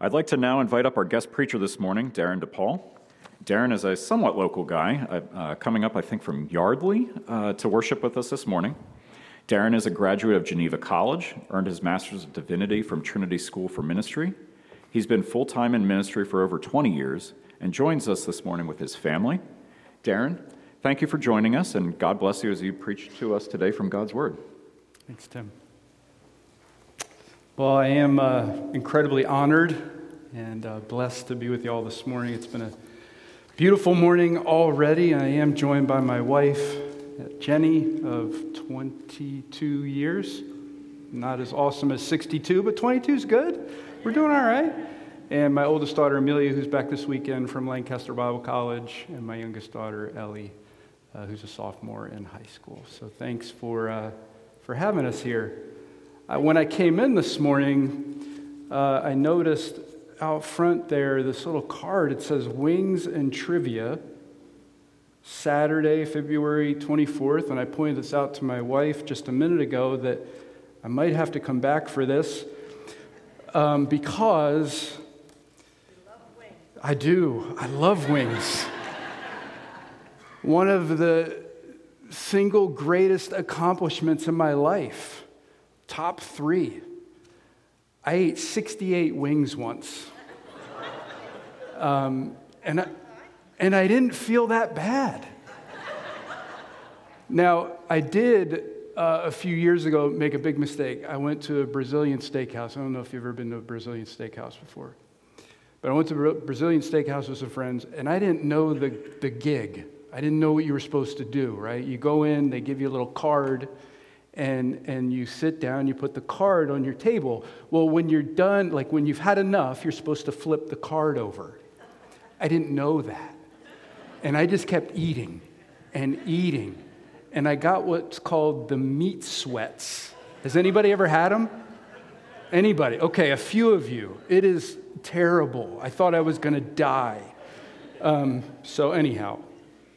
I'd like to now invite up our guest preacher this morning, Darren DePaul. Darren is a somewhat local guy, uh, uh, coming up, I think, from Yardley uh, to worship with us this morning. Darren is a graduate of Geneva College, earned his Master's of Divinity from Trinity School for Ministry. He's been full time in ministry for over 20 years and joins us this morning with his family. Darren, thank you for joining us, and God bless you as you preach to us today from God's Word. Thanks, Tim. Well, I am uh, incredibly honored and uh, blessed to be with you all this morning. It's been a beautiful morning already. I am joined by my wife, Jenny, of 22 years. Not as awesome as 62, but 22 is good. We're doing all right. And my oldest daughter, Amelia, who's back this weekend from Lancaster Bible College, and my youngest daughter, Ellie, uh, who's a sophomore in high school. So thanks for, uh, for having us here. Uh, when I came in this morning, uh, I noticed out front there this little card. It says Wings and Trivia, Saturday, February 24th. And I pointed this out to my wife just a minute ago that I might have to come back for this um, because I do. I love wings. One of the single greatest accomplishments in my life, top three. I ate 68 wings once. Um, and, I, and I didn't feel that bad. Now, I did uh, a few years ago make a big mistake. I went to a Brazilian steakhouse. I don't know if you've ever been to a Brazilian steakhouse before. But I went to a Brazilian steakhouse with some friends, and I didn't know the, the gig. I didn't know what you were supposed to do, right? You go in, they give you a little card, and, and you sit down, you put the card on your table. Well, when you're done, like when you've had enough, you're supposed to flip the card over. I didn't know that. And I just kept eating and eating. And I got what's called the meat sweats. Has anybody ever had them? Anybody? Okay, a few of you. It is terrible. I thought I was going to die. Um, so, anyhow,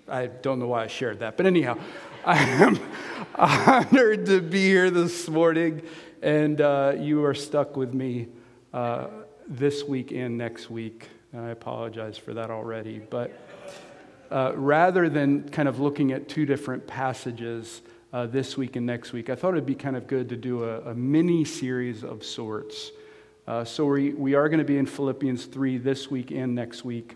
I don't know why I shared that. But, anyhow, I am honored to be here this morning, and uh, you are stuck with me uh, this week and next week. And I apologize for that already. But uh, rather than kind of looking at two different passages uh, this week and next week, I thought it'd be kind of good to do a, a mini series of sorts. Uh, so we, we are going to be in Philippians 3 this week and next week.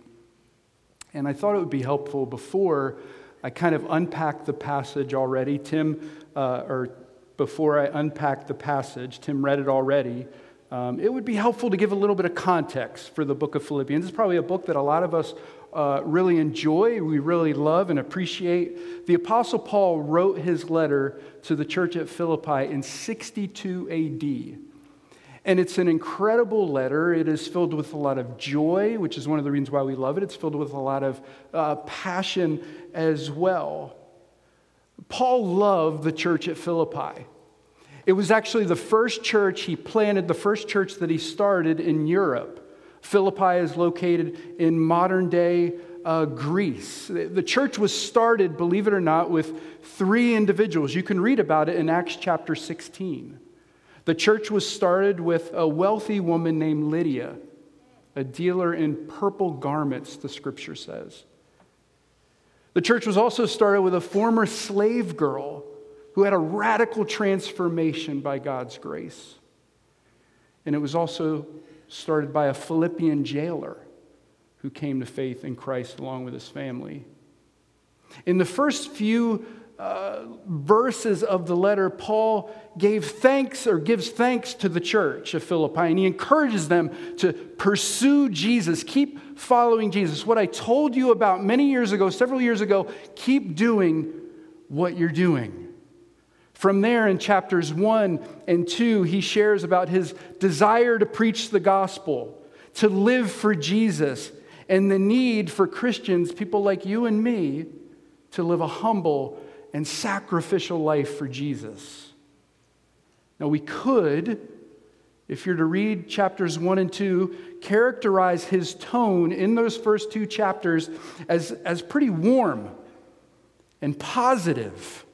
And I thought it would be helpful before I kind of unpacked the passage already. Tim, uh, or before I unpacked the passage, Tim read it already. Um, it would be helpful to give a little bit of context for the book of Philippians. It's probably a book that a lot of us uh, really enjoy, we really love and appreciate. The Apostle Paul wrote his letter to the church at Philippi in 62 AD. And it's an incredible letter. It is filled with a lot of joy, which is one of the reasons why we love it. It's filled with a lot of uh, passion as well. Paul loved the church at Philippi. It was actually the first church he planted, the first church that he started in Europe. Philippi is located in modern day uh, Greece. The church was started, believe it or not, with three individuals. You can read about it in Acts chapter 16. The church was started with a wealthy woman named Lydia, a dealer in purple garments, the scripture says. The church was also started with a former slave girl who had a radical transformation by God's grace. And it was also started by a Philippian jailer who came to faith in Christ along with his family. In the first few uh, verses of the letter, Paul gave thanks or gives thanks to the church of Philippi, and he encourages them to pursue Jesus, keep following Jesus. What I told you about many years ago, several years ago, keep doing what you're doing. From there, in chapters 1 and 2, he shares about his desire to preach the gospel, to live for Jesus, and the need for Christians, people like you and me, to live a humble and sacrificial life for Jesus. Now, we could, if you're to read chapters 1 and 2, characterize his tone in those first two chapters as, as pretty warm and positive.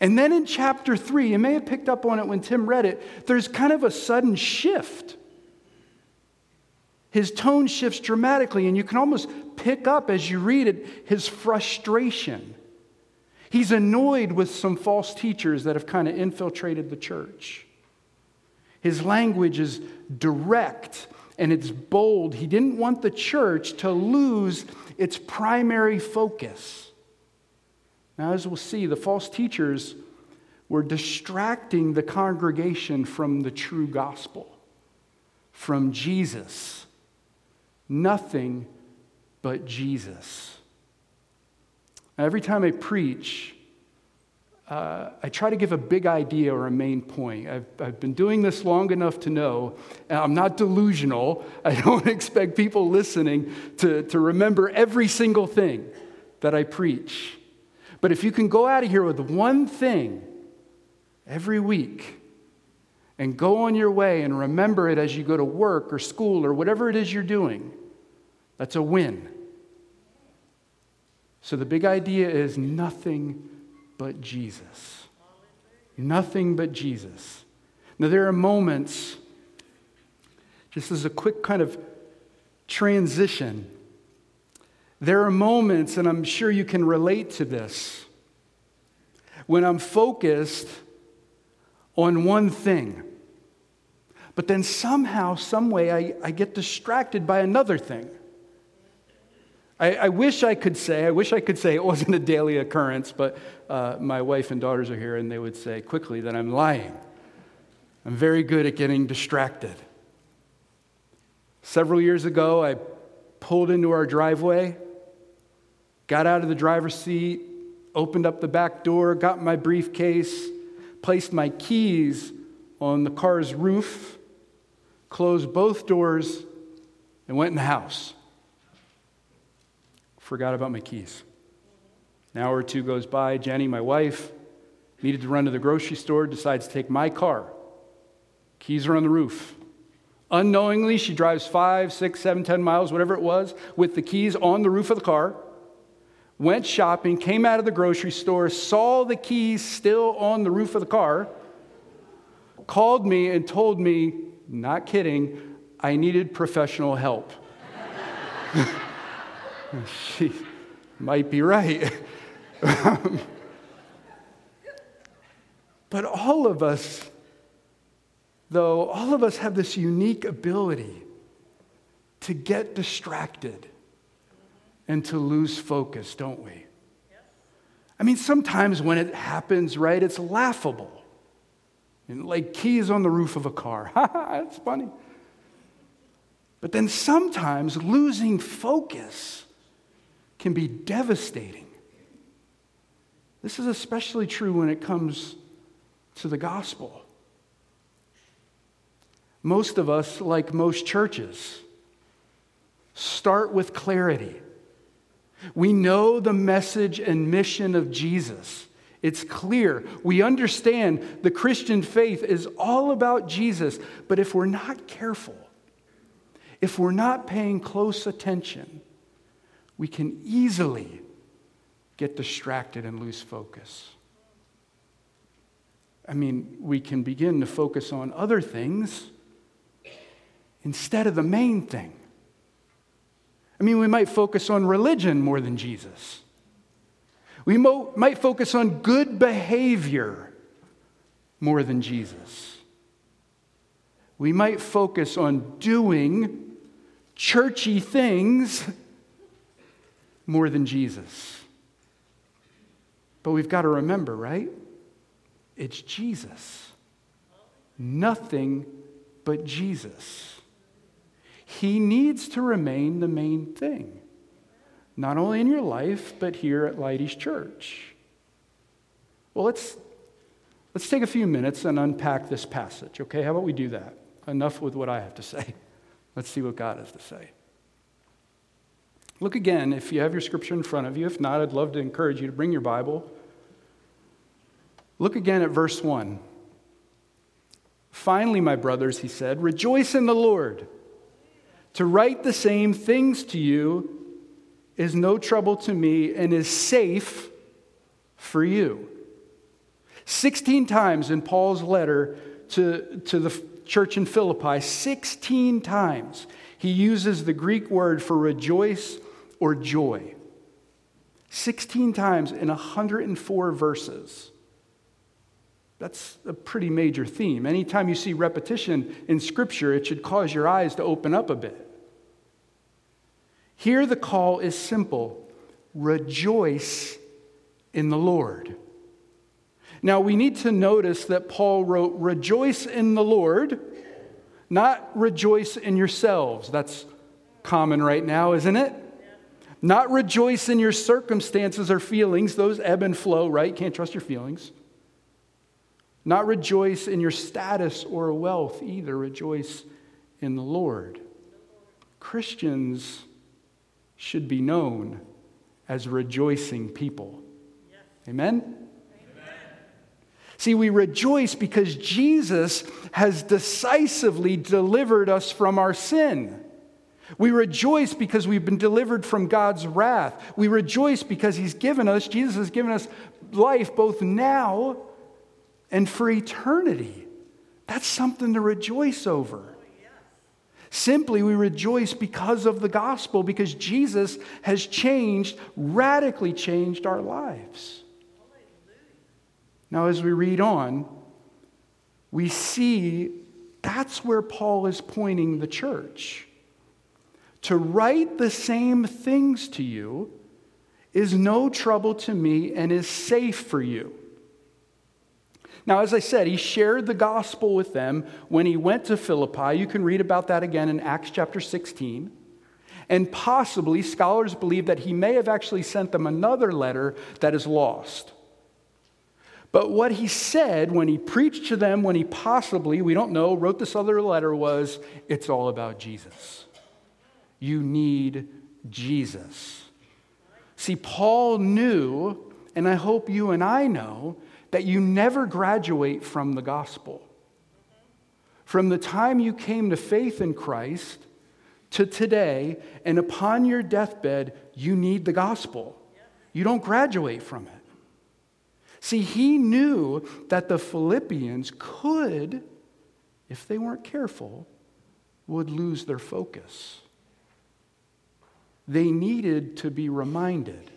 And then in chapter 3, you may have picked up on it when Tim read it, there's kind of a sudden shift. his tone shifts dramatically, and you can almost pick up as you read it his frustration. He's annoyed with some false teachers that have kind of infiltrated the church. His language is direct and it's bold. He didn't want the church to lose its primary focus. Now, as we'll see, the false teachers were distracting the congregation from the true gospel, from Jesus. Nothing but Jesus. Every time I preach, uh, I try to give a big idea or a main point. I've, I've been doing this long enough to know I'm not delusional. I don't expect people listening to, to remember every single thing that I preach. But if you can go out of here with one thing every week and go on your way and remember it as you go to work or school or whatever it is you're doing, that's a win. So the big idea is nothing but Jesus. Nothing but Jesus. Now, there are moments, just as a quick kind of transition, there are moments, and I'm sure you can relate to this, when I'm focused on one thing. But then somehow, some way, I, I get distracted by another thing. I, I, wish I could say, I wish I could say it wasn't a daily occurrence, but uh, my wife and daughters are here and they would say quickly that I'm lying. I'm very good at getting distracted. Several years ago, I pulled into our driveway, got out of the driver's seat, opened up the back door, got my briefcase, placed my keys on the car's roof, closed both doors, and went in the house forgot about my keys. An hour or two goes by. Jenny, my wife, needed to run to the grocery store, decides to take my car. Keys are on the roof. Unknowingly, she drives five, six, seven, ten miles, whatever it was, with the keys on the roof of the car. Went shopping, came out of the grocery store, saw the keys still on the roof of the car, called me and told me, not kidding, I needed professional help. she might be right. but all of us, though, all of us have this unique ability to get distracted and to lose focus, don't we? I mean, sometimes when it happens, right, it's laughable. And like keys on the roof of a car. That's funny. But then sometimes losing focus can be devastating. This is especially true when it comes to the gospel. Most of us, like most churches, start with clarity. We know the message and mission of Jesus. It's clear. We understand the Christian faith is all about Jesus. But if we're not careful, if we're not paying close attention, we can easily get distracted and lose focus. I mean, we can begin to focus on other things instead of the main thing. I mean, we might focus on religion more than Jesus. We mo- might focus on good behavior more than Jesus. We might focus on doing churchy things more than Jesus. But we've got to remember, right? It's Jesus. Nothing but Jesus. He needs to remain the main thing, not only in your life, but here at Leidy's Church. Well, let's, let's take a few minutes and unpack this passage, okay? How about we do that? Enough with what I have to say. Let's see what God has to say. Look again if you have your scripture in front of you. If not, I'd love to encourage you to bring your Bible. Look again at verse 1. Finally, my brothers, he said, rejoice in the Lord. To write the same things to you is no trouble to me and is safe for you. 16 times in Paul's letter to, to the church in Philippi, 16 times he uses the Greek word for rejoice or joy. 16 times in 104 verses. That's a pretty major theme. Anytime you see repetition in Scripture, it should cause your eyes to open up a bit. Here, the call is simple rejoice in the Lord. Now, we need to notice that Paul wrote, Rejoice in the Lord, not rejoice in yourselves. That's common right now, isn't it? Not rejoice in your circumstances or feelings. Those ebb and flow, right? Can't trust your feelings. Not rejoice in your status or wealth either. Rejoice in the Lord. Christians should be known as rejoicing people. Amen? See, we rejoice because Jesus has decisively delivered us from our sin. We rejoice because we've been delivered from God's wrath. We rejoice because He's given us, Jesus has given us life both now and for eternity. That's something to rejoice over. Simply, we rejoice because of the gospel, because Jesus has changed, radically changed our lives. Now, as we read on, we see that's where Paul is pointing the church. To write the same things to you is no trouble to me and is safe for you. Now, as I said, he shared the gospel with them when he went to Philippi. You can read about that again in Acts chapter 16. And possibly, scholars believe that he may have actually sent them another letter that is lost. But what he said when he preached to them, when he possibly, we don't know, wrote this other letter was it's all about Jesus. You need Jesus. See, Paul knew, and I hope you and I know, that you never graduate from the gospel. From the time you came to faith in Christ to today, and upon your deathbed, you need the gospel. You don't graduate from it. See, he knew that the Philippians could, if they weren't careful, would lose their focus. They needed to be reminded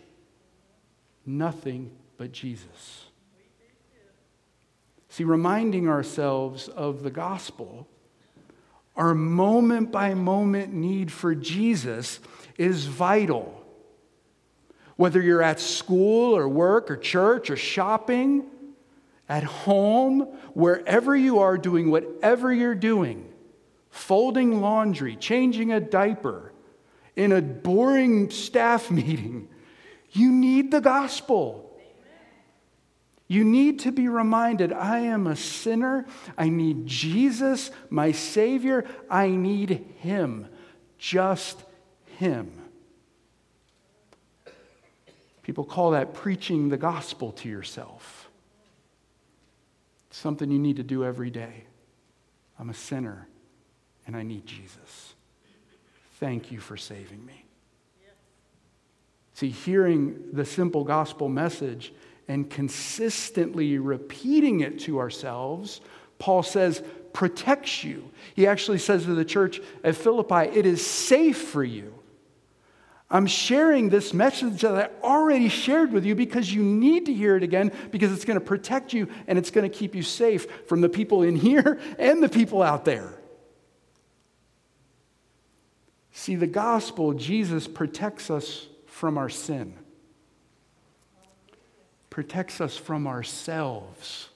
nothing but Jesus. See, reminding ourselves of the gospel, our moment by moment need for Jesus is vital. Whether you're at school or work or church or shopping, at home, wherever you are doing whatever you're doing, folding laundry, changing a diaper, in a boring staff meeting, you need the gospel. You need to be reminded I am a sinner. I need Jesus, my Savior. I need Him, just Him. People call that preaching the gospel to yourself. It's something you need to do every day. I'm a sinner and I need Jesus. Thank you for saving me. See, hearing the simple gospel message and consistently repeating it to ourselves, Paul says, protects you. He actually says to the church at Philippi, it is safe for you. I'm sharing this message that I already shared with you because you need to hear it again because it's going to protect you and it's going to keep you safe from the people in here and the people out there. See, the gospel, Jesus protects us from our sin protects us from ourselves.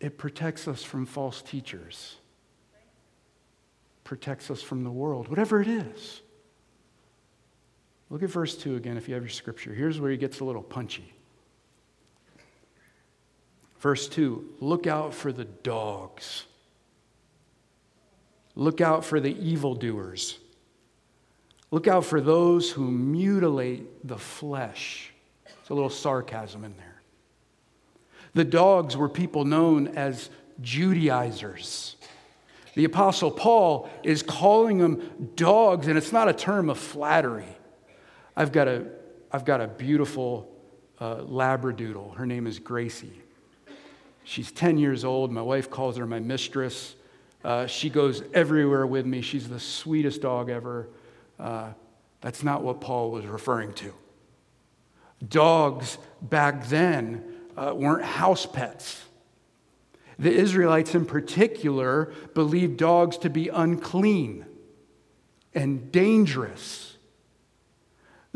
It protects us from false teachers. Protects us from the world, whatever it is. Look at verse 2 again if you have your scripture. Here's where he gets a little punchy. Verse 2 Look out for the dogs. Look out for the evildoers. Look out for those who mutilate the flesh. It's a little sarcasm in there. The dogs were people known as Judaizers. The Apostle Paul is calling them dogs, and it's not a term of flattery. I've got a, I've got a beautiful uh, Labradoodle. Her name is Gracie. She's 10 years old. My wife calls her my mistress. Uh, she goes everywhere with me. She's the sweetest dog ever. Uh, that's not what Paul was referring to. Dogs back then uh, weren't house pets. The Israelites, in particular, believed dogs to be unclean and dangerous.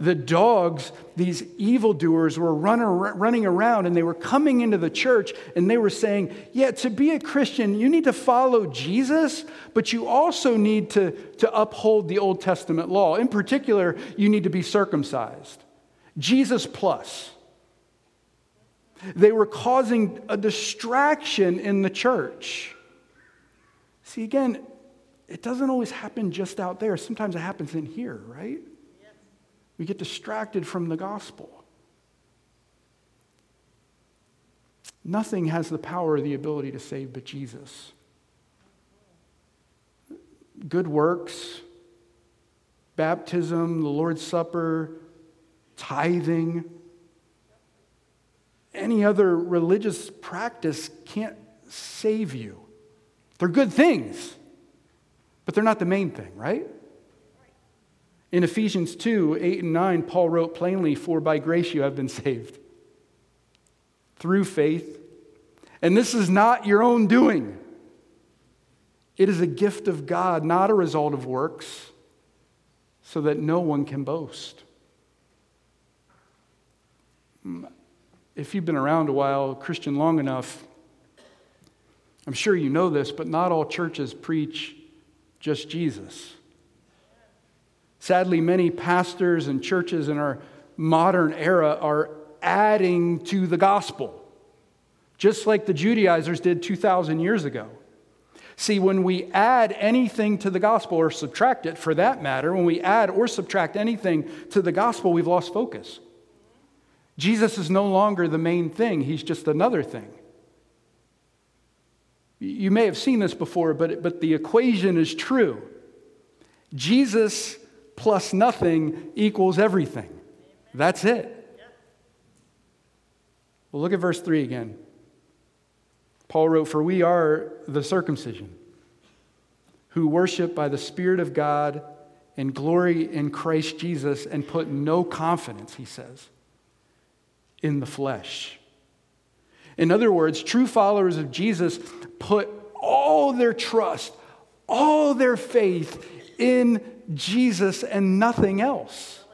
The dogs, these evildoers, were run, running around and they were coming into the church and they were saying, Yeah, to be a Christian, you need to follow Jesus, but you also need to, to uphold the Old Testament law. In particular, you need to be circumcised. Jesus plus. They were causing a distraction in the church. See, again, it doesn't always happen just out there. Sometimes it happens in here, right? We get distracted from the gospel. Nothing has the power or the ability to save but Jesus. Good works, baptism, the Lord's Supper, tithing, any other religious practice can't save you. They're good things. But they're not the main thing, right? In Ephesians 2 8 and 9, Paul wrote plainly, For by grace you have been saved through faith. And this is not your own doing, it is a gift of God, not a result of works, so that no one can boast. If you've been around a while, Christian long enough, I'm sure you know this, but not all churches preach just Jesus. Sadly, many pastors and churches in our modern era are adding to the gospel, just like the Judaizers did 2,000 years ago. See, when we add anything to the gospel, or subtract it for that matter, when we add or subtract anything to the gospel, we've lost focus. Jesus is no longer the main thing, he's just another thing. You may have seen this before, but, but the equation is true. Jesus plus nothing equals everything. That's it. Well, look at verse 3 again. Paul wrote, For we are the circumcision, who worship by the Spirit of God and glory in Christ Jesus and put no confidence, he says, in the flesh. In other words, true followers of Jesus put all their trust, all their faith in Jesus and nothing else.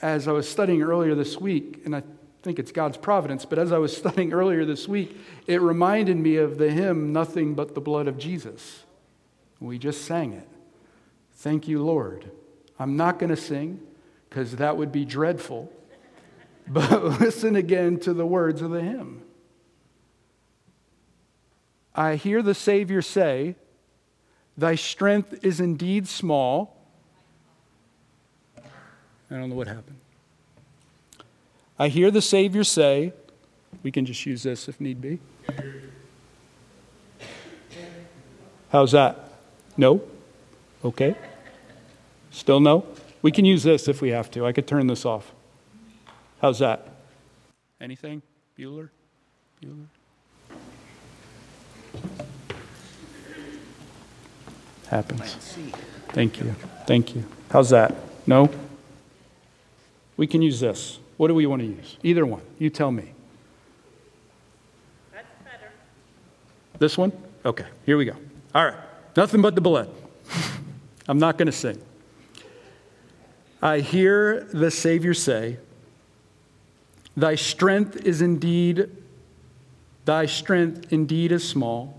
As I was studying earlier this week, and I think it's God's providence, but as I was studying earlier this week, it reminded me of the hymn, Nothing But the Blood of Jesus. We just sang it. Thank you, Lord. I'm not going to sing because that would be dreadful. But listen again to the words of the hymn. I hear the Savior say, Thy strength is indeed small. I don't know what happened. I hear the Savior say, we can just use this if need be. How's that? No? Okay. Still no? We can use this if we have to. I could turn this off. How's that? Anything? Bueller? Bueller? Happens. Thank you. Thank you. How's that? No? We can use this. What do we want to use? Either one. You tell me. That's better. This one? Okay, here we go. All right. Nothing but the blood. I'm not going to sing. I hear the Savior say, Thy strength is indeed, thy strength indeed is small.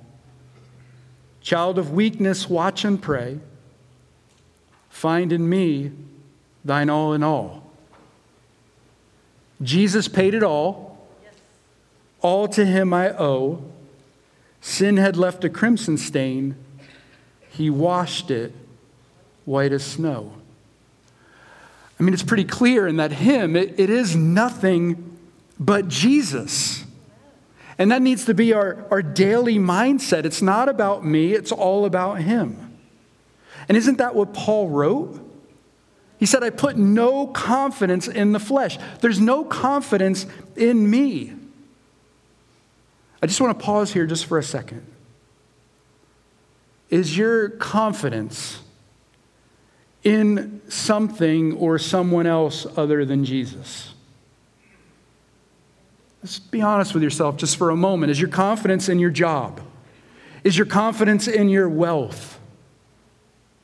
Child of weakness, watch and pray. Find in me thine all in all. Jesus paid it all. Yes. All to him I owe. Sin had left a crimson stain. He washed it white as snow. I mean, it's pretty clear in that hymn, it, it is nothing but Jesus. And that needs to be our, our daily mindset. It's not about me, it's all about Him. And isn't that what Paul wrote? He said, I put no confidence in the flesh. There's no confidence in me. I just want to pause here just for a second. Is your confidence in something or someone else other than Jesus? Let's be honest with yourself just for a moment. Is your confidence in your job? Is your confidence in your wealth?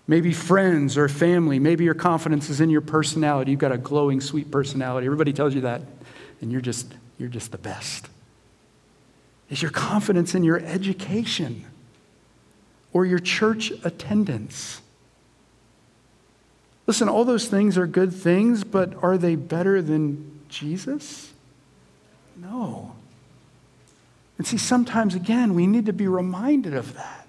Maybe friends or family. Maybe your confidence is in your personality. You've got a glowing, sweet personality. Everybody tells you that, and you're just, you're just the best. Is your confidence in your education or your church attendance? Listen, all those things are good things, but are they better than Jesus? No. And see, sometimes, again, we need to be reminded of that.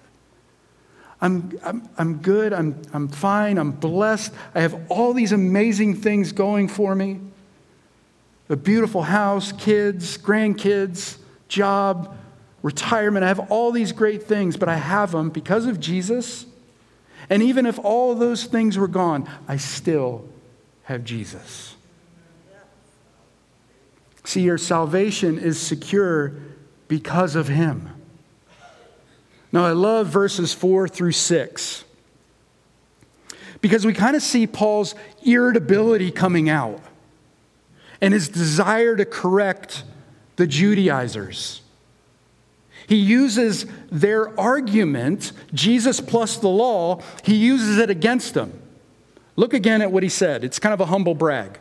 I'm, I'm, I'm good, I'm, I'm fine, I'm blessed. I have all these amazing things going for me a beautiful house, kids, grandkids, job, retirement. I have all these great things, but I have them because of Jesus. And even if all those things were gone, I still have Jesus. See, your salvation is secure because of him. Now, I love verses 4 through 6 because we kind of see Paul's irritability coming out and his desire to correct the Judaizers. He uses their argument, Jesus plus the law, he uses it against them. Look again at what he said. It's kind of a humble brag.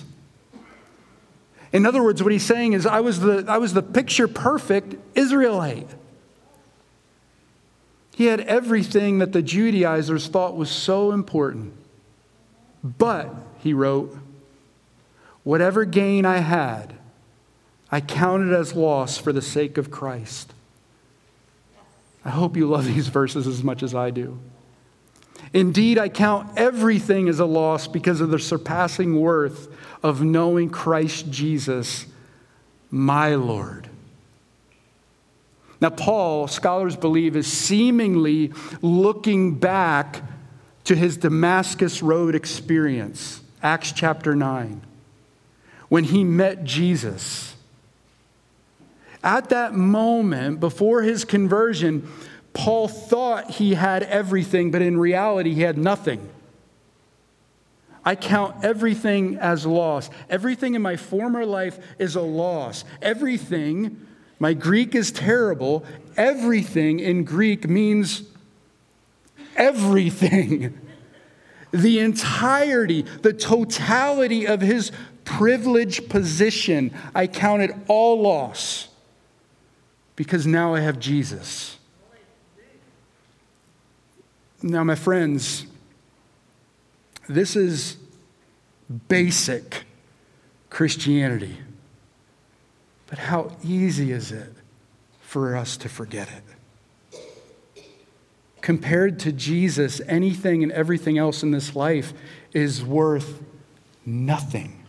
In other words, what he's saying is, I was the, I was the picture perfect Israelite. He had everything that the Judaizers thought was so important. But, he wrote, whatever gain I had, I counted as loss for the sake of Christ. I hope you love these verses as much as I do. Indeed, I count everything as a loss because of the surpassing worth of knowing Christ Jesus, my Lord. Now, Paul, scholars believe, is seemingly looking back to his Damascus Road experience, Acts chapter 9, when he met Jesus. At that moment, before his conversion, Paul thought he had everything, but in reality, he had nothing. I count everything as loss. Everything in my former life is a loss. Everything, my Greek is terrible. Everything in Greek means everything. The entirety, the totality of his privileged position, I count it all loss because now I have Jesus. Now, my friends, this is basic Christianity. But how easy is it for us to forget it? Compared to Jesus, anything and everything else in this life is worth nothing.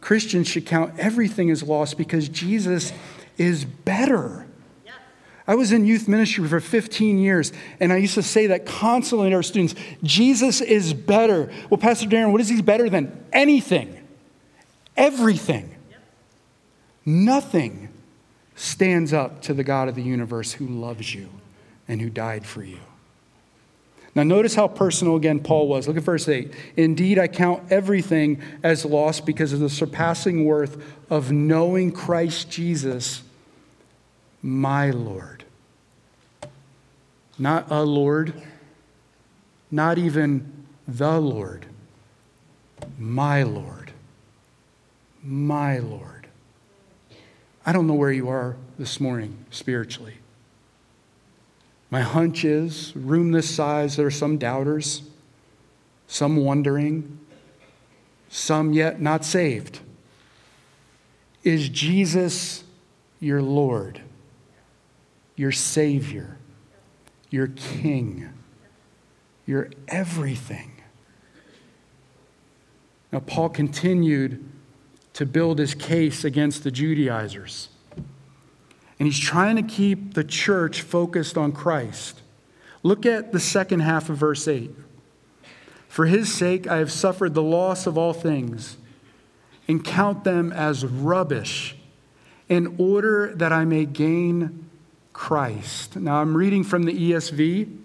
Christians should count everything as lost because Jesus is better. I was in youth ministry for 15 years, and I used to say that constantly to our students Jesus is better. Well, Pastor Darren, what is he better than? Anything, everything. Nothing stands up to the God of the universe who loves you and who died for you. Now, notice how personal again Paul was. Look at verse 8. Indeed, I count everything as lost because of the surpassing worth of knowing Christ Jesus my Lord. Not a Lord, not even the Lord, my Lord. My Lord. I don't know where you are this morning spiritually. My hunch is, room this size, there are some doubters, some wondering, some yet not saved. Is Jesus your Lord? your Savior, your King, your everything. Now, Paul continued to build his case against the Judaizers. And he's trying to keep the church focused on Christ. Look at the second half of verse 8. For his sake, I have suffered the loss of all things and count them as rubbish in order that I may gain Christ. Now, I'm reading from the ESV.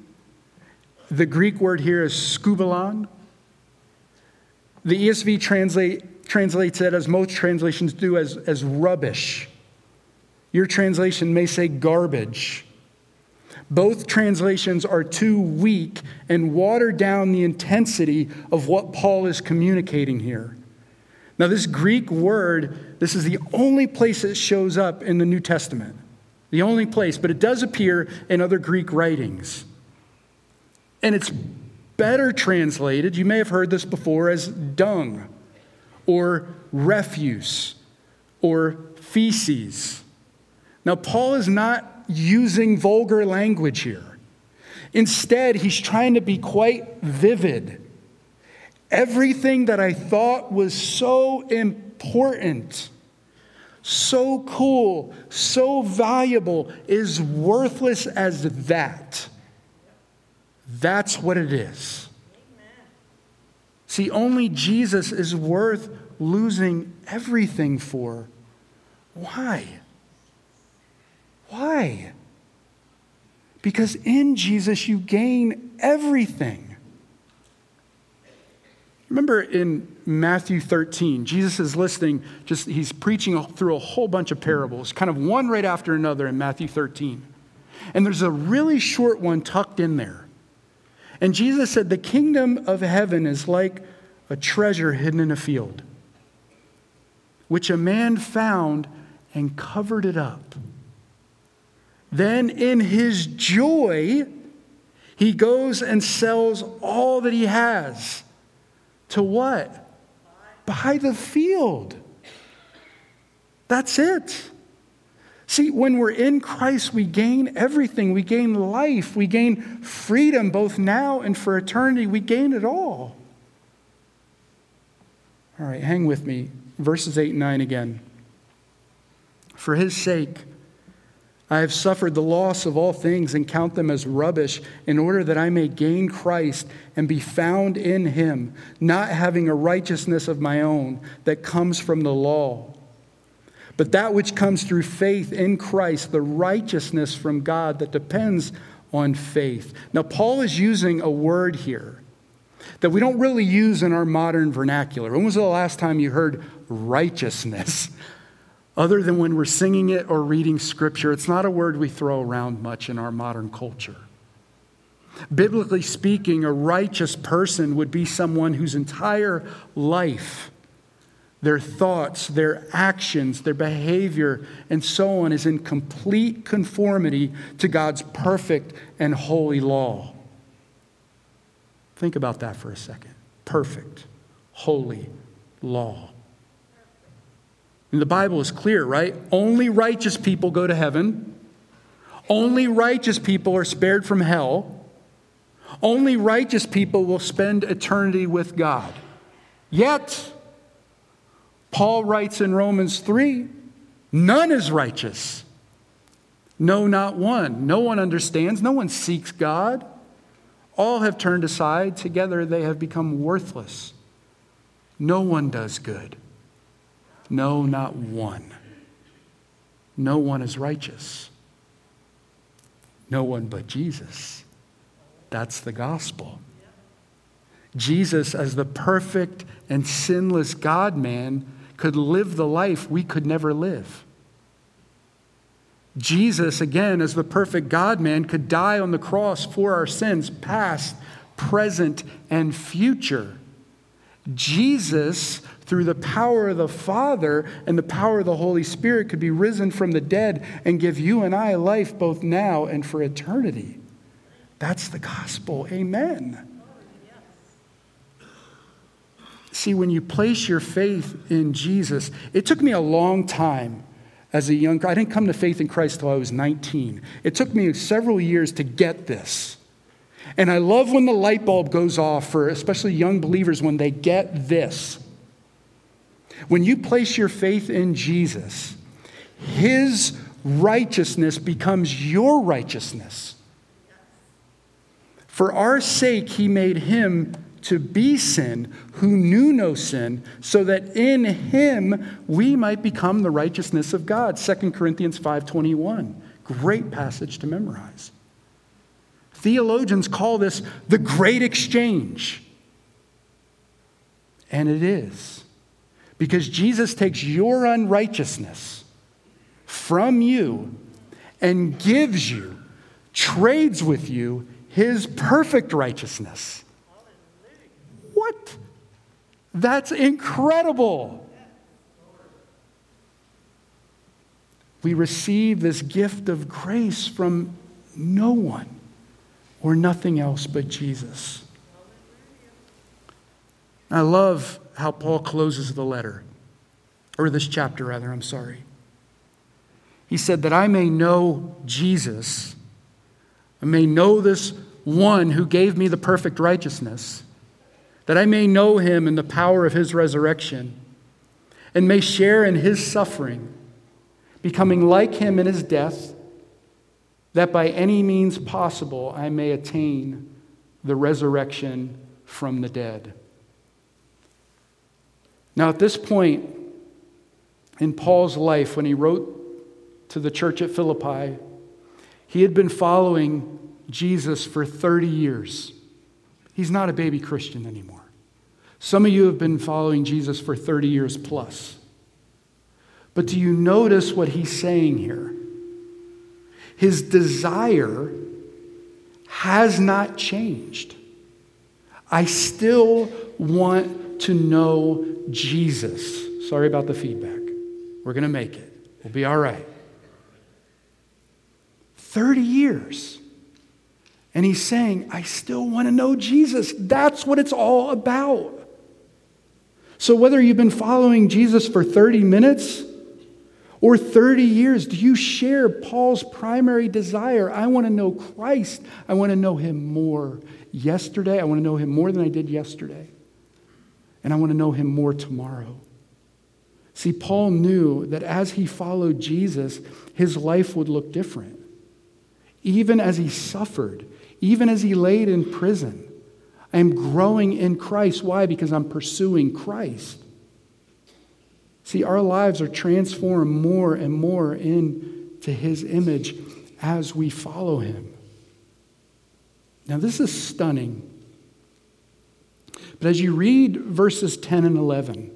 The Greek word here is skubalon. The ESV translate, translates it, as most translations do, as, as rubbish. Your translation may say garbage. Both translations are too weak and water down the intensity of what Paul is communicating here. Now, this Greek word, this is the only place it shows up in the New Testament. The only place, but it does appear in other Greek writings. And it's better translated, you may have heard this before, as dung or refuse or feces. Now, Paul is not using vulgar language here. Instead, he's trying to be quite vivid. Everything that I thought was so important, so cool, so valuable is worthless as that. That's what it is. See, only Jesus is worth losing everything for. Why? Why? Because in Jesus you gain everything. Remember in Matthew 13, Jesus is listening, just he's preaching through a whole bunch of parables, kind of one right after another in Matthew 13. And there's a really short one tucked in there. And Jesus said, The kingdom of heaven is like a treasure hidden in a field, which a man found and covered it up. Then, in his joy, he goes and sells all that he has. To what? Buy the field. That's it. See, when we're in Christ, we gain everything. We gain life. We gain freedom, both now and for eternity. We gain it all. All right, hang with me. Verses 8 and 9 again. For his sake, I have suffered the loss of all things and count them as rubbish in order that I may gain Christ and be found in him, not having a righteousness of my own that comes from the law, but that which comes through faith in Christ, the righteousness from God that depends on faith. Now, Paul is using a word here that we don't really use in our modern vernacular. When was the last time you heard righteousness? other than when we're singing it or reading scripture. It's not a word we throw around much in our modern culture. Biblically speaking, a righteous person would be someone whose entire life, their thoughts, their actions, their behavior, and so on is in complete conformity to God's perfect and holy law. Think about that for a second. Perfect, holy law. And the Bible is clear, right? Only righteous people go to heaven. Only righteous people are spared from hell. Only righteous people will spend eternity with God. Yet, Paul writes in Romans 3 none is righteous. No, not one. No one understands. No one seeks God. All have turned aside. Together they have become worthless. No one does good. No, not one. No one is righteous. No one but Jesus. That's the gospel. Jesus, as the perfect and sinless God man, could live the life we could never live. Jesus, again, as the perfect God man, could die on the cross for our sins, past, present, and future. Jesus, through the power of the Father and the power of the Holy Spirit, could be risen from the dead and give you and I life both now and for eternity. That's the gospel. Amen. See, when you place your faith in Jesus, it took me a long time as a young I didn't come to faith in Christ till I was 19. It took me several years to get this. And I love when the light bulb goes off for especially young believers when they get this. When you place your faith in Jesus, his righteousness becomes your righteousness. For our sake, he made him to be sin who knew no sin, so that in him we might become the righteousness of God. 2 Corinthians 5:21. Great passage to memorize. Theologians call this the great exchange. And it is. Because Jesus takes your unrighteousness from you and gives you, trades with you, his perfect righteousness. What? That's incredible. We receive this gift of grace from no one or nothing else but Jesus. I love how Paul closes the letter, or this chapter, rather, I'm sorry. He said, That I may know Jesus, I may know this one who gave me the perfect righteousness, that I may know him in the power of his resurrection, and may share in his suffering, becoming like him in his death, that by any means possible I may attain the resurrection from the dead. Now, at this point in Paul's life, when he wrote to the church at Philippi, he had been following Jesus for 30 years. He's not a baby Christian anymore. Some of you have been following Jesus for 30 years plus. But do you notice what he's saying here? His desire has not changed. I still want to know Jesus. Sorry about the feedback. We're going to make it. We'll be all right. 30 years. And he's saying, I still want to know Jesus. That's what it's all about. So, whether you've been following Jesus for 30 minutes or 30 years, do you share Paul's primary desire? I want to know Christ. I want to know him more. Yesterday, I want to know him more than I did yesterday. And I want to know him more tomorrow. See, Paul knew that as he followed Jesus, his life would look different. Even as he suffered, even as he laid in prison, I am growing in Christ. Why? Because I'm pursuing Christ. See, our lives are transformed more and more into his image as we follow him. Now, this is stunning. But as you read verses 10 and 11,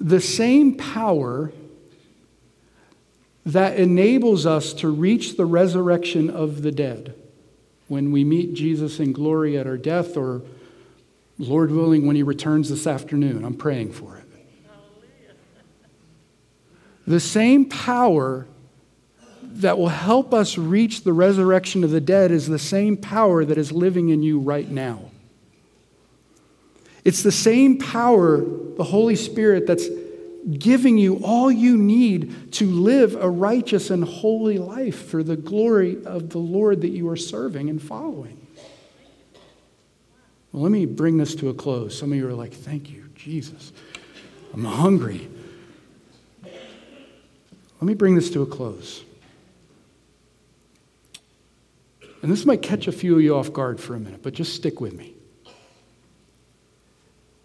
the same power that enables us to reach the resurrection of the dead when we meet Jesus in glory at our death, or Lord willing, when he returns this afternoon. I'm praying for. The same power that will help us reach the resurrection of the dead is the same power that is living in you right now. It's the same power, the Holy Spirit, that's giving you all you need to live a righteous and holy life for the glory of the Lord that you are serving and following. Well, let me bring this to a close. Some of you are like, thank you, Jesus. I'm hungry. Let me bring this to a close. And this might catch a few of you off guard for a minute, but just stick with me.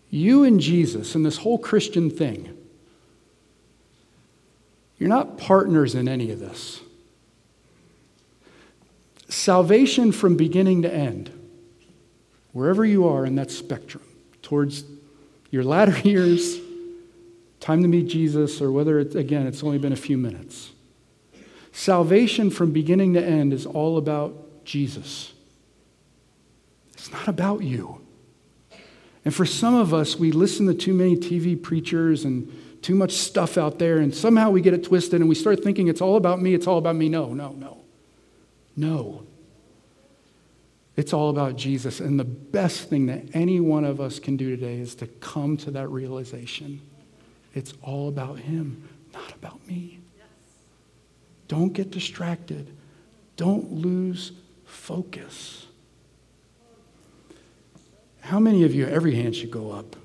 You and Jesus and this whole Christian thing you're not partners in any of this. Salvation from beginning to end, wherever you are in that spectrum, towards your latter years, time to meet Jesus, or whether it's, again, it's only been a few minutes. Salvation from beginning to end is all about Jesus. It's not about you. And for some of us, we listen to too many TV preachers and too much stuff out there, and somehow we get it twisted and we start thinking it's all about me, it's all about me. No, no, no. No. It's all about Jesus. And the best thing that any one of us can do today is to come to that realization. It's all about Him, not about me. Don't get distracted. Don't lose focus. How many of you, every hand should go up?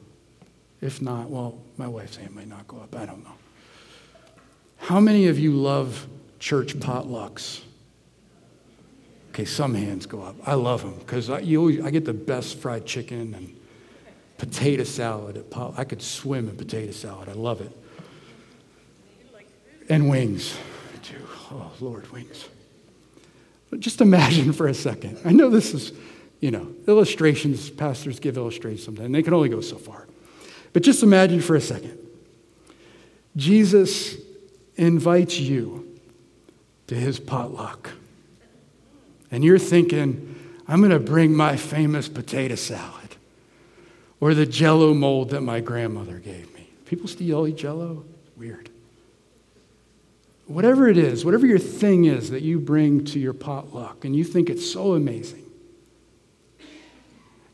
If not, well, my wife's hand might not go up. I don't know. How many of you love church potlucks? Okay, some hands go up. I love them because I, I get the best fried chicken and potato salad. I could swim in potato salad. I love it. And wings, too. Oh, Lord, wings. But just imagine for a second. I know this is, you know, illustrations, pastors give illustrations sometimes, they can only go so far. But just imagine for a second. Jesus invites you to his potluck. And you're thinking, I'm going to bring my famous potato salad or the jello mold that my grandmother gave me. People still eat jello? Weird. Whatever it is, whatever your thing is that you bring to your potluck and you think it's so amazing,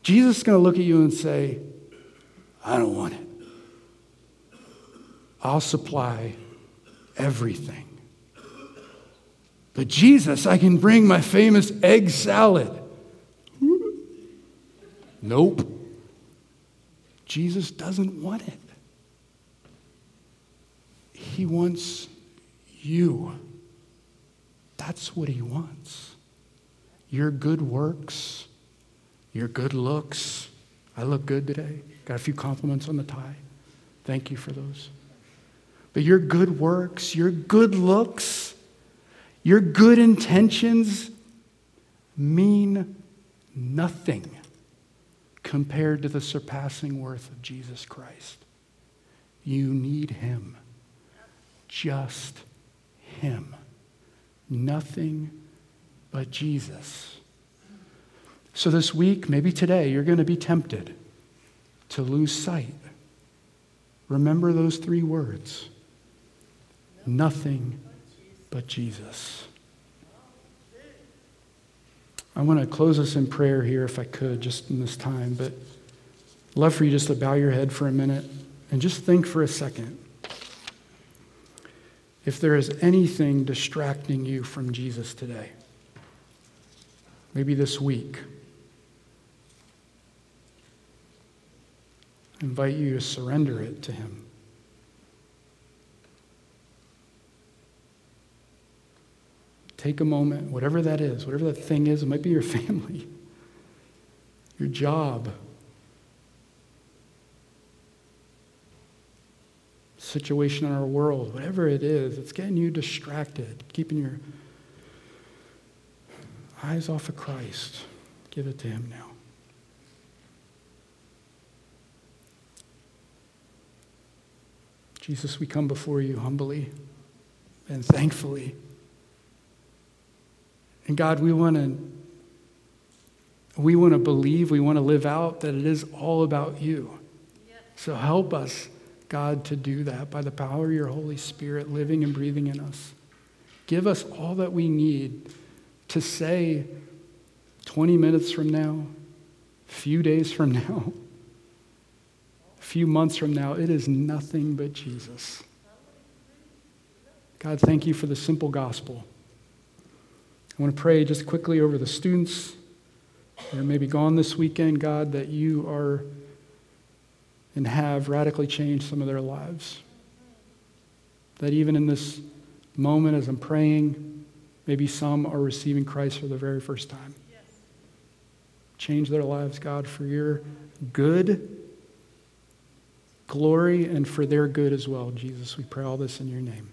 Jesus is going to look at you and say, I don't want it. I'll supply everything. But Jesus, I can bring my famous egg salad. Nope. Jesus doesn't want it. He wants you. That's what he wants. Your good works, your good looks. I look good today. Got a few compliments on the tie. Thank you for those. But your good works, your good looks, your good intentions mean nothing compared to the surpassing worth of Jesus Christ. You need Him. Just Him. Nothing but Jesus. So, this week, maybe today, you're going to be tempted to lose sight. Remember those three words nothing but Jesus. I want to close us in prayer here, if I could, just in this time, but I'd love for you just to bow your head for a minute and just think for a second. If there is anything distracting you from Jesus today, maybe this week, I invite you to surrender it to Him. Take a moment, whatever that is, whatever that thing is, it might be your family, your job, situation in our world, whatever it is, it's getting you distracted, keeping your eyes off of Christ. Give it to Him now. Jesus, we come before you humbly and thankfully. And God, we want to we want to believe, we want to live out that it is all about you. So help us, God, to do that by the power of your Holy Spirit living and breathing in us. Give us all that we need to say 20 minutes from now, few days from now, a few months from now. It is nothing but Jesus. God, thank you for the simple gospel. I want to pray just quickly over the students that are maybe gone this weekend, God, that you are and have radically changed some of their lives. That even in this moment as I'm praying, maybe some are receiving Christ for the very first time. Yes. Change their lives, God, for your good, glory, and for their good as well. Jesus, we pray all this in your name.